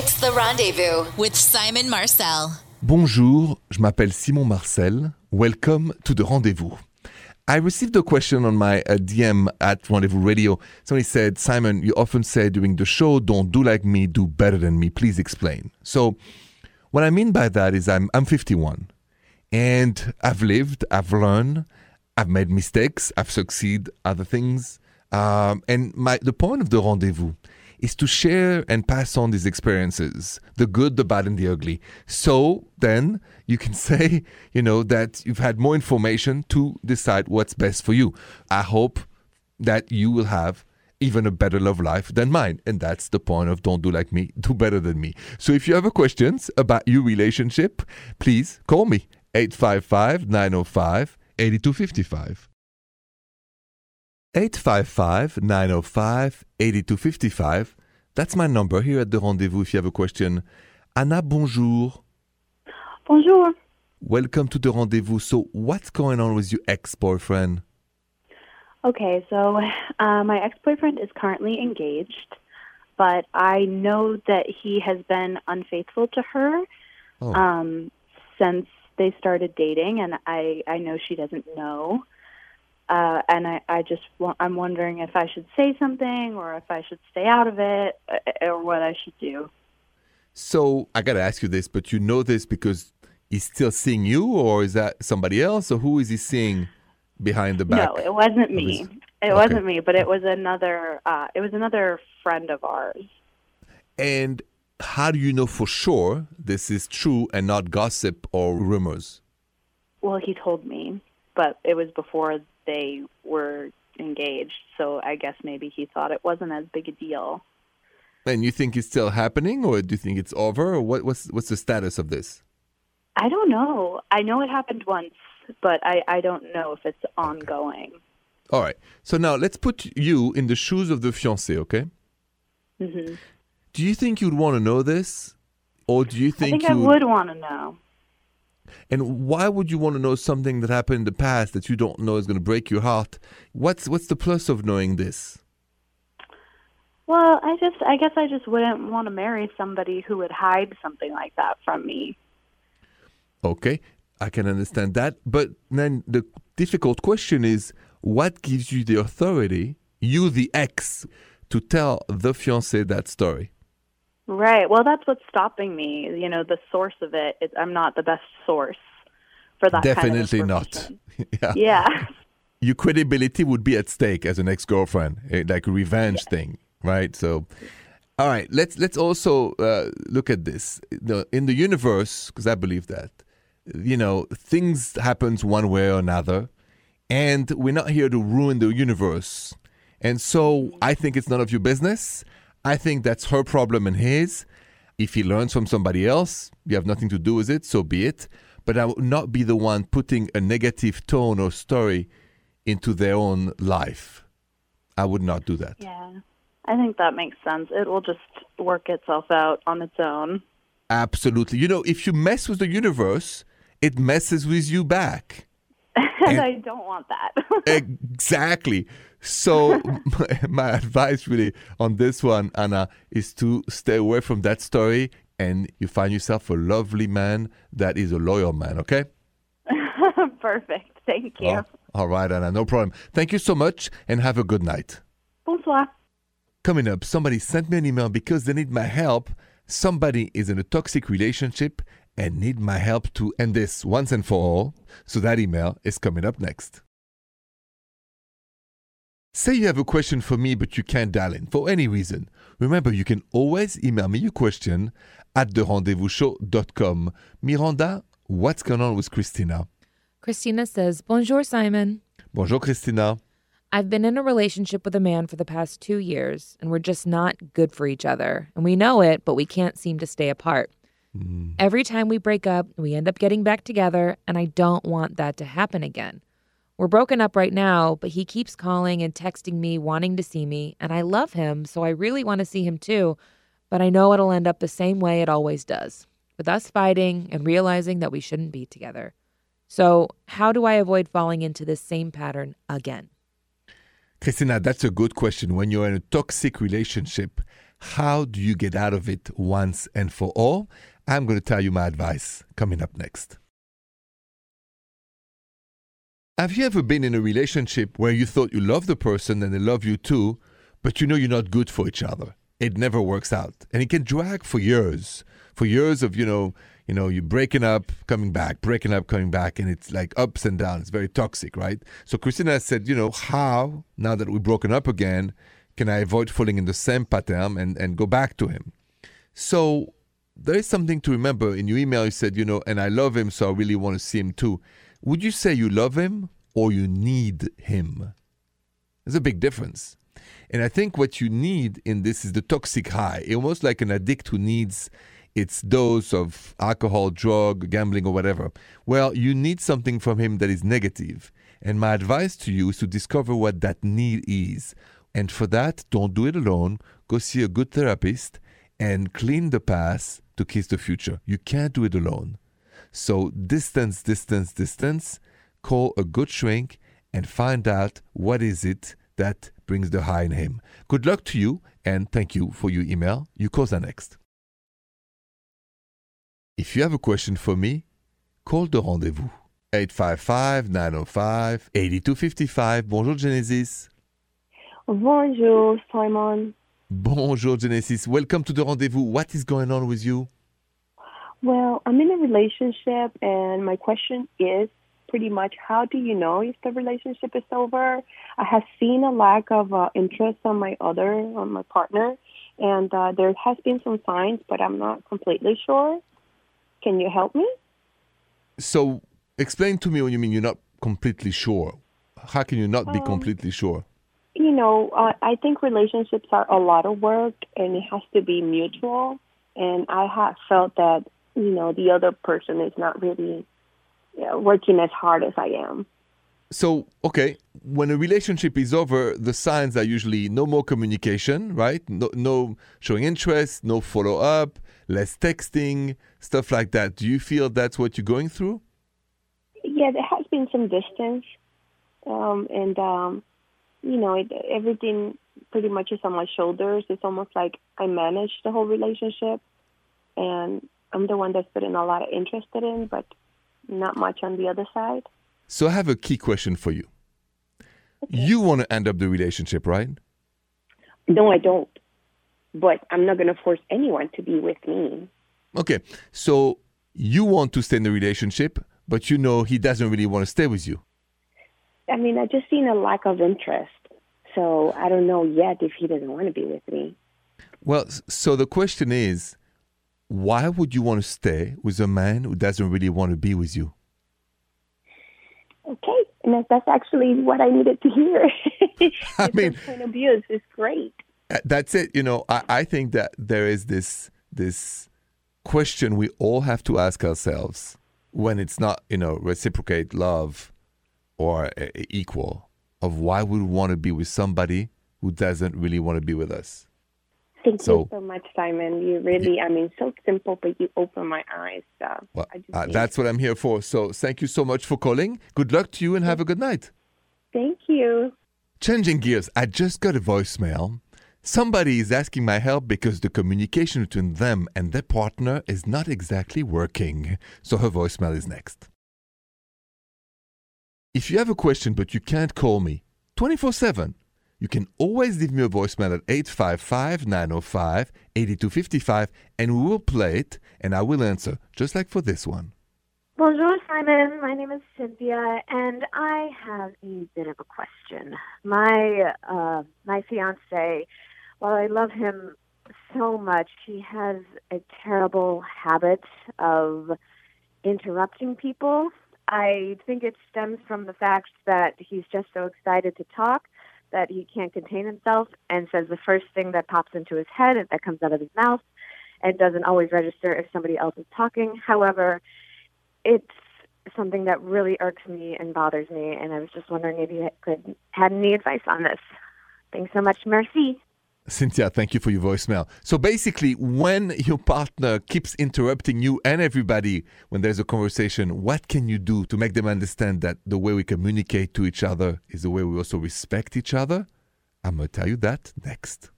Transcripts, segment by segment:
It's The Rendezvous with Simon Marcel. Bonjour, je m'appelle Simon Marcel. Welcome to the rendezvous. I received a question on my uh, DM at Rendezvous Radio. Somebody said, Simon, you often say during the show, don't do like me, do better than me. Please explain. So, what I mean by that is I'm, I'm 51 and I've lived, I've learned, I've made mistakes, I've succeeded other things. Um, and my, the point of the rendezvous is to share and pass on these experiences the good, the bad, and the ugly. So then you can say, you know, that you've had more information to decide what's best for you. I hope that you will have even a better love life than mine. And that's the point of Don't Do Like Me, Do Better Than Me. So if you have questions about your relationship, please call me 855 905 8255. 855 905 8255. That's my number here at the rendezvous if you have a question. Anna, bonjour. Bonjour. Welcome to the rendezvous. So, what's going on with your ex boyfriend? Okay, so uh, my ex boyfriend is currently engaged, but I know that he has been unfaithful to her Oh. um, since they started dating, and I, I know she doesn't know. Uh, and I, I just wa- I'm wondering if I should say something or if I should stay out of it uh, or what I should do. So, I got to ask you this, but you know this because he's still seeing you, or is that somebody else, or who is he seeing behind the back? No, it wasn't me. his- It Okay. wasn't me, but it was another. Uh, it was another friend of ours. And how do you know for sure this is true and not gossip or rumors? Well, he told me, but it was before they were engaged, so I guess maybe he thought it wasn't as big a deal. And you think it's still happening, or do you think it's over, or what, what's what's the status of this? I don't know. I know it happened once, but I, I don't know if it's ongoing. All right. So now let's put you in the shoes of the fiancé, okay? hmm Do you think you'd want to know this, or do you I think, think I would want to know. And why would you want to know something that happened in the past that you don't know is going to break your heart? What's what's the plus of knowing this? Well, I just, I guess I just wouldn't want to marry somebody who would hide something like that from me. Okay, I can understand that. But then the difficult question is what gives you the authority, you the ex, to tell the fiancé that story? Right. Well, that's what's stopping me. You know, the source of it. it I'm not the best source for that. Definitely kind of not. yeah. Yeah. Your credibility would be at stake as an ex-girlfriend, eh, like a revenge thing, right? So, all right, let's let's also uh, look at this. The, in the universe, because I believe that, you know, things happens one way or another, and we're not here to ruin the universe. And so, I think it's none of your business. I think that's her problem and his. If he learns from somebody else, you have nothing to do with it, so be it. But I would not be the one putting a negative tone or story into their own life. I would not do that. Yeah. I think that makes sense. It will just work itself out on its own. Absolutely. You know, if you mess with the universe, it messes with you back. and I don't want that. exactly. So, my, my advice really on this one, Anna, is to stay away from that story and you find yourself a lovely man that is a loyal man, okay? Perfect. Thank you. Oh, all right, Anna, no problem. Thank you so much and have a good night. Bonsoir. Coming up, somebody sent me an email because they need my help. Somebody is in a toxic relationship and need my help to end this once and for all. So that email is coming up next. Say you have a question for me, but you can't dial in for any reason. Remember, you can always email me your question at therendezvousshow.com. Miranda, what's going on with Christina? Christina says, Bonjour, Simon. Bonjour, Christina. I've been in a relationship with a man for the past two years, and we're just not good for each other. And we know it, but we can't seem to stay apart. Hmm. Every time we break up, we end up getting back together, and I don't want that to happen again. We're broken up right now, but he keeps calling and texting me, wanting to see me, and I love him, so I really want to see him too. But I know it'll end up the same way it always does with us fighting and realizing that we shouldn't be together. So, how do I avoid falling into this same pattern again? Christina, that's a good question. When you're in a toxic relationship, How do you get out of it once and for all? I'm going to tell you my advice coming up next. Have you ever been in a relationship where you thought you loved the person and they love you too, but you know you're not good for each other? It never works out. And it can drag for years. For years of, you know, you know, you're breaking up, coming back, breaking up, coming back, and it's like ups and downs. It's very toxic, right? So Christina said, you know, how, now that we've broken up again, can I avoid falling in the same pattern and, and go back to him? So there is something to remember. In your email, you said, you know, and I love him, so I really want to see him too. Would you say you love him or you need him? There's a big difference. And I think what you need in this is the toxic high, almost like an addict who needs its dose of alcohol, drug, gambling, or whatever. Well, you need something from him that is negative. And my advice to you is to discover what that need is. And for that, don't do it alone. Go see a good therapist and clean the past to kiss the future. You can't do it alone. So, distance, distance, distance. Call a good shrink and find out what is it that brings the high in him. Good luck to you and thank you for your email. You call are next. If you have a question for me, call the rendezvous. 855-905-8255. Bonjour Genesis. Bonjour Simon. Bonjour Genesis. Welcome to the rendezvous. What is going on with you? Well, I'm in a relationship and my question is pretty much how do you know if the relationship is over? I have seen a lack of uh, interest on my other, on my partner, and uh, there has been some signs, but I'm not completely sure. Can you help me? So, explain to me what you mean you're not completely sure. How can you not be Um, completely sure? You know, uh, I think relationships are a lot of work and it has to be mutual. And I have felt that, you know, the other person is not really you know, working as hard as I am. So, okay, when a relationship is over, the signs are usually no more communication, right? No, no showing interest, no follow up, less texting, stuff like that. Do you feel that's what you're going through? Yeah, there has been some distance, um, and um, you know, it, everything pretty much is on my shoulders. It's almost like I manage the whole relationship, and I'm the one that's putting a lot of interest in, but not much on the other side. So, I have a key question for you. You want to end up the relationship, right? No, I don't. But I'm not going to force anyone to be with me. Okay, so you want to stay in the relationship, but you know he doesn't really want to stay with you. I mean, I just seen a lack of interest. So I don't know yet if he doesn't want to be with me. Well, so the question is, why would you want to stay with a man who doesn't really want to be with you? Okay, and that's, actually what I needed to hear. I mean- point is, is great. Uh, That's it. You know, I, I think that there is this this question we all have to ask ourselves when it's not, you know, reciprocate love or uh, equal of why would we want to be with somebody who doesn't really want to be with us. Thank So- you so much, Simon. You really, I mean, so simple, but you open my eyes. Uh, Well, I just uh, that's what I'm here for. So thank you so much for calling. Good luck to you and have a good night. Thank you. Changing gears, I just got a voicemail. Somebody is asking my help because the communication between them and their partner is not exactly working. So her voicemail is next. If you have a question but you can't call me 24 7, you can always leave me a voicemail at 855 905 8255 and we will play it and I will answer, just like for this one. Bonjour, Simon. My name is Cynthia, and I have a bit of a question. My uh, my fiance, while I love him so much, he has a terrible habit of interrupting people. I think it stems from the fact that he's just so excited to talk that he can't contain himself and says the first thing that pops into his head that comes out of his mouth and doesn't always register if somebody else is talking. However, it's something that really irks me and bothers me, and I was just wondering if you could had any advice on this. Thanks so much, merci. Cynthia, thank you for your voicemail. So basically, when your partner keeps interrupting you and everybody when there's a conversation, what can you do to make them understand that the way we communicate to each other is the way we also respect each other? I'm going to tell you that next.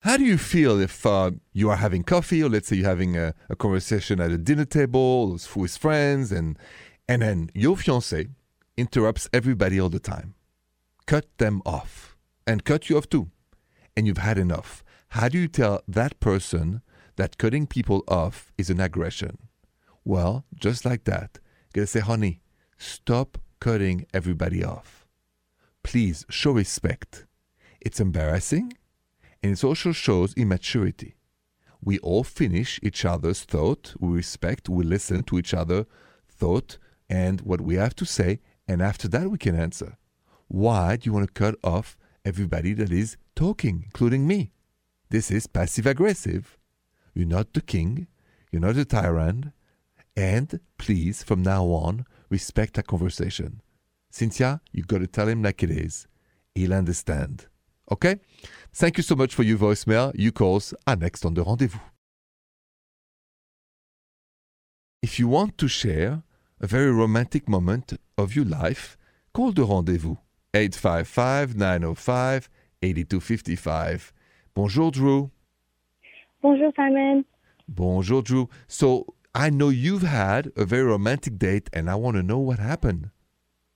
How do you feel if uh, you are having coffee, or let's say you're having a, a conversation at a dinner table with friends, and and then your fiance interrupts everybody all the time, cut them off, and cut you off too, and you've had enough. How do you tell that person that cutting people off is an aggression? Well, just like that, you gotta say, honey, stop cutting everybody off. Please show respect. It's embarrassing and it also shows immaturity. We all finish each other's thought, we respect, we listen to each other thought and what we have to say, and after that we can answer. Why do you want to cut off everybody that is talking, including me? This is passive aggressive. You're not the king, you're not a tyrant, and please, from now on, respect our conversation. Cynthia, you've got to tell him like it is. He'll understand. Okay? Thank you so much for your voicemail. You calls are next on the rendezvous. If you want to share a very romantic moment of your life, call the rendezvous 855 905 8255. Bonjour, Drew. Bonjour, Simon. Bonjour, Drew. So I know you've had a very romantic date, and I want to know what happened.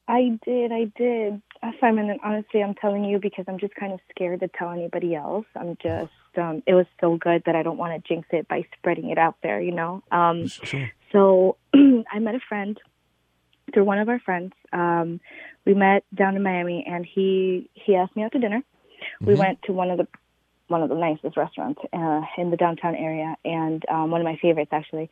I did, I did. Uh, Simon, and honestly, I'm telling you because I'm just kind of scared to tell anybody else. I'm just, um, it was so good that I don't want to jinx it by spreading it out there, you know? Um, Sure. so I met a friend through one of our friends. Um, we met down in Miami, and he he asked me out to dinner. We Mhm. went to one of the one of the nicest restaurants uh, in the downtown area, and um, one of my favorites actually.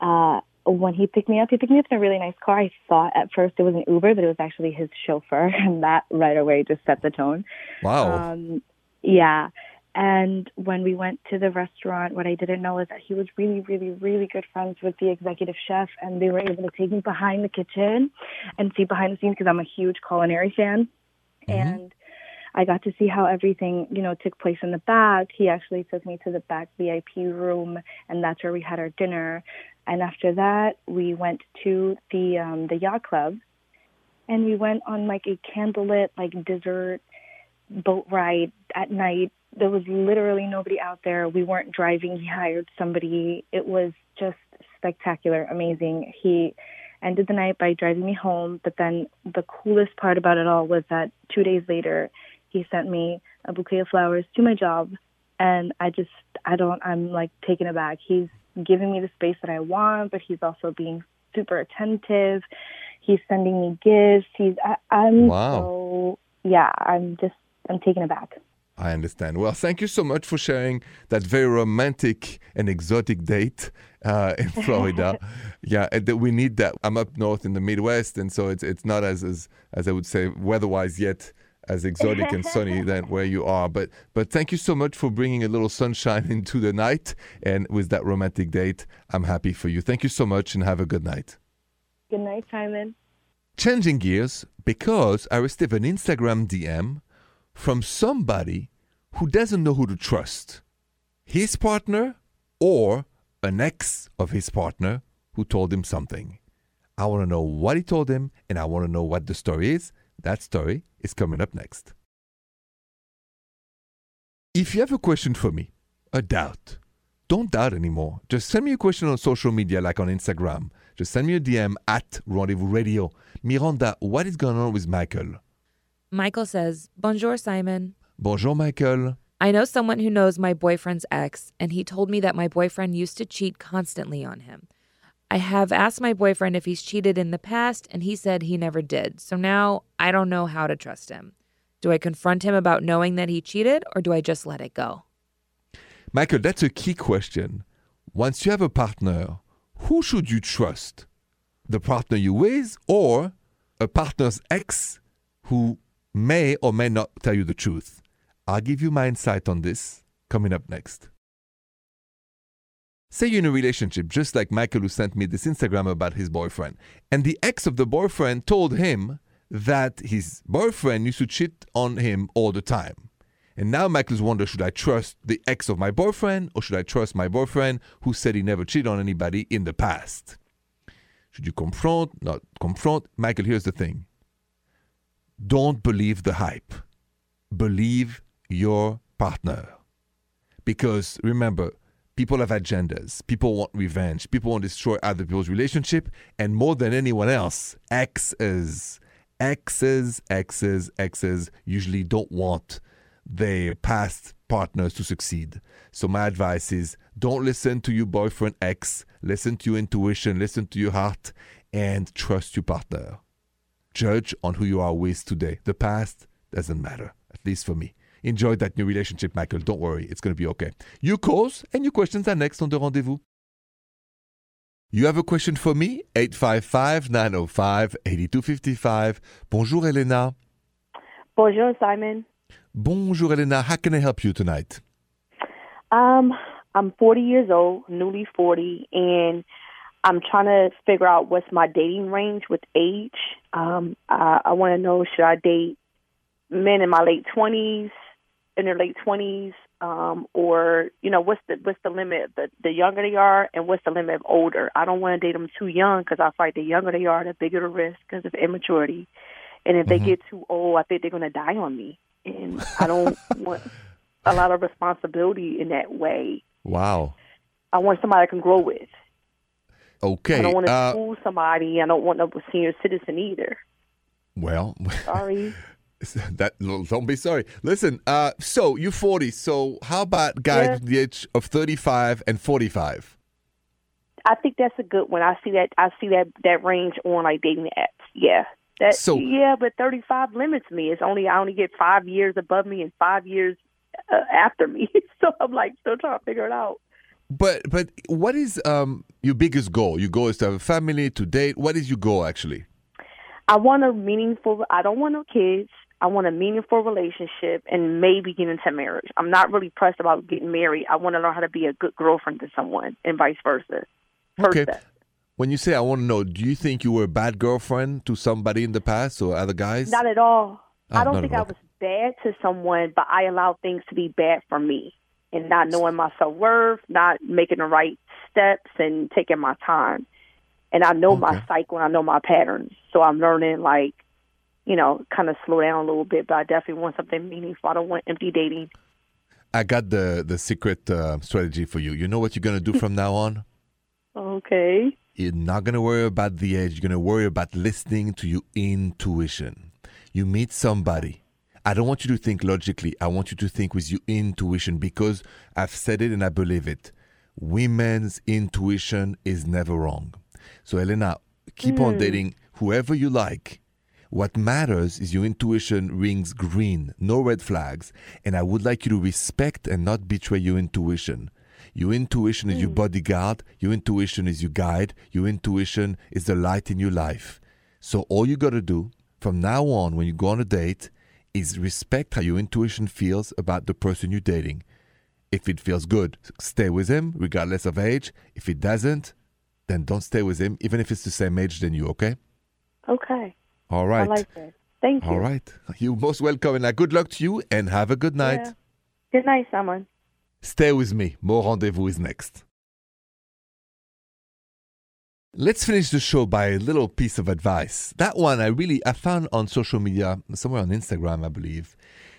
Uh, when he picked me up, he picked me up in a really nice car. I thought at first it was an Uber, but it was actually his chauffeur, and that right away just set the tone. Wow. Um, yeah. And when we went to the restaurant, what I didn't know is that he was really, really, really good friends with the executive chef, and they were able to take me behind the kitchen and see behind the scenes because I'm a huge culinary fan. And I got to see how everything, you know, took place in the back. He actually took me to the back VIP room, and that's where we had our dinner. And after that, we went to the um, the yacht club, and we went on like a candlelit like dessert boat ride at night. There was literally nobody out there. We weren't driving. He hired somebody. It was just spectacular, amazing. He ended the night by driving me home. But then the coolest part about it all was that two days later, he sent me a bouquet of flowers to my job. And I just, I don't, I'm like taken aback. He's giving me the space that I want, but he's also being super attentive. He's sending me gifts. He's, I, I'm Wow. so, yeah, I'm just, I'm taken aback. I understand. Well, thank you so much for sharing that very romantic and exotic date uh, in Florida. yeah, that we need that. I'm up north in the Midwest, and so it's it's not as as, as I would say weather-wise yet as exotic and sunny than where you are. But but thank you so much for bringing a little sunshine into the night, and with that romantic date, I'm happy for you. Thank you so much, and have a good night. Good night, Simon. Changing gears because I received an Instagram DM from somebody who doesn't know who to trust his partner or an ex of his partner who told him something. I want to know what he told him and I want to know what the story is. That story is coming up next. If you have a question for me, a doubt, don't doubt anymore. Just send me a question on social media, like on Instagram. Just send me a DM at Rendezvous Radio. Miranda, what is going on with Michael? Michael says, Bonjour, Simon. Bonjour, Michael. I know someone who knows my boyfriend's ex, and he told me that my boyfriend used to cheat constantly on him. I have asked my boyfriend if he's cheated in the past, and he said he never did. So now I don't know how to trust him. Do I confront him about knowing that he cheated, or do I just let it go? Michael, that's a key question. Once you have a partner, who should you trust? The partner you with or a partner's ex who may or may not tell you the truth? I'll give you my insight on this coming up next. Say you're in a relationship, just like Michael, who sent me this Instagram about his boyfriend, and the ex of the boyfriend told him that his boyfriend used to cheat on him all the time. And now Michael's wonder should I trust the ex of my boyfriend or should I trust my boyfriend who said he never cheated on anybody in the past? Should you confront, not confront? Michael, here's the thing don't believe the hype, believe your partner. Because remember, people have agendas. People want revenge. People want to destroy other people's relationship. And more than anyone else, exes, exes, exes, exes usually don't want their past partners to succeed. So my advice is don't listen to your boyfriend ex. Listen to your intuition. Listen to your heart and trust your partner. Judge on who you are with today. The past doesn't matter, at least for me. Enjoy that new relationship, Michael. Don't worry, it's going to be okay. Your calls and your questions are next on the rendezvous. You have a question for me? 855 905 8255. Bonjour, Elena. Bonjour, Simon. Bonjour, Elena. How can I help you tonight? Um, I'm 40 years old, newly 40, and I'm trying to figure out what's my dating range with age. Um, I, I want to know should I date men in my late 20s, in their late 20s, um, or you know what's the what's the limit? The the younger they are, and what's the limit of older? I don't want to date them too young because I fight the younger they are, the bigger the risk because of immaturity. And if they get too old, I think they're going to die on me, and I don't want a lot of responsibility in that way. Wow. I want somebody I can grow with. Okay. I don't want to uh, school somebody. I don't want no senior citizen either. well, Sorry. that don't be sorry. Listen, uh, so you're 40. So how about guys Yeah. the age of 35 and 45? I think that's a good one. I see that. I see that that range on like dating apps. Yeah. That, So- yeah, but 35 limits me. It's only I only get five years above me and five years uh, after me. so I'm like still trying to figure it out. But but what is um your biggest goal? Your goal is to have a family, to date. What is your goal actually? I want a meaningful. I don't want no kids. I want a meaningful relationship and maybe get into marriage. I'm not really pressed about getting married. I want to learn how to be a good girlfriend to someone and vice versa. First Okay. step. When you say I want to know, do you think you were a bad girlfriend to somebody in the past or other guys? Not at all. Oh, I don't think I was bad to someone, but I allowed things to be bad for me and not knowing my self worth, not making the right steps, and taking my time. And I know my cycle and I know my patterns. So I'm learning, like, you know, kind of slow down a little bit, but I definitely want something meaningful. I don't want empty dating. I got the the secret uh, strategy for you. You know what you're gonna do from now on? Okay. You're not gonna worry about the age. You're gonna worry about listening to your intuition. You meet somebody. I don't want you to think logically. I want you to think with your intuition because I've said it and I believe it. Women's intuition is never wrong. So, Elena, keep on hmm. dating whoever you like. What matters is your intuition rings green, no red flags. And I would like you to respect and not betray your intuition. Your intuition is your hmm. bodyguard, your intuition is your guide, your intuition is the light in your life. So, all you got to do from now on when you go on a date is respect how your intuition feels about the person you're dating. If it feels good, stay with him regardless of age. If it doesn't, then don't stay with him, even if it's the same age than you, okay? Okay. All right. I like that. Thank you. All right. You're most welcome. And uh, good luck to you and have a good night. Yeah. Good night, Simon. Stay with me. More rendezvous is next. Let's finish the show by a little piece of advice. That one I really I found on social media, somewhere on Instagram, I believe.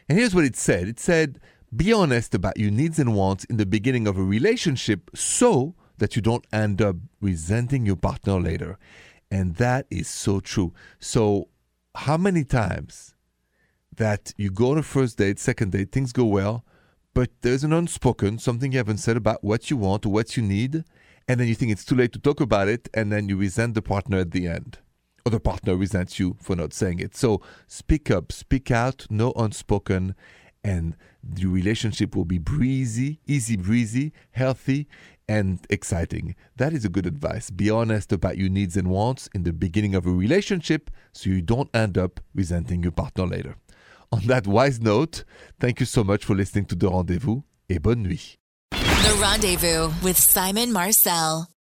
And here's what it said. It said, "Be honest about your needs and wants in the beginning of a relationship so that you don't end up resenting your partner later." And that is so true. So, how many times that you go on a first date, second date, things go well, but there's an unspoken, something you haven't said about what you want or what you need, and then you think it's too late to talk about it, and then you resent the partner at the end. Or the partner resents you for not saying it. So speak up, speak out, no unspoken, and the relationship will be breezy, easy breezy, healthy, and exciting. That is a good advice. Be honest about your needs and wants in the beginning of a relationship so you don't end up resenting your partner later. On that wise note, thank you so much for listening to The Rendezvous et bonne nuit. The Rendezvous with Simon Marcel.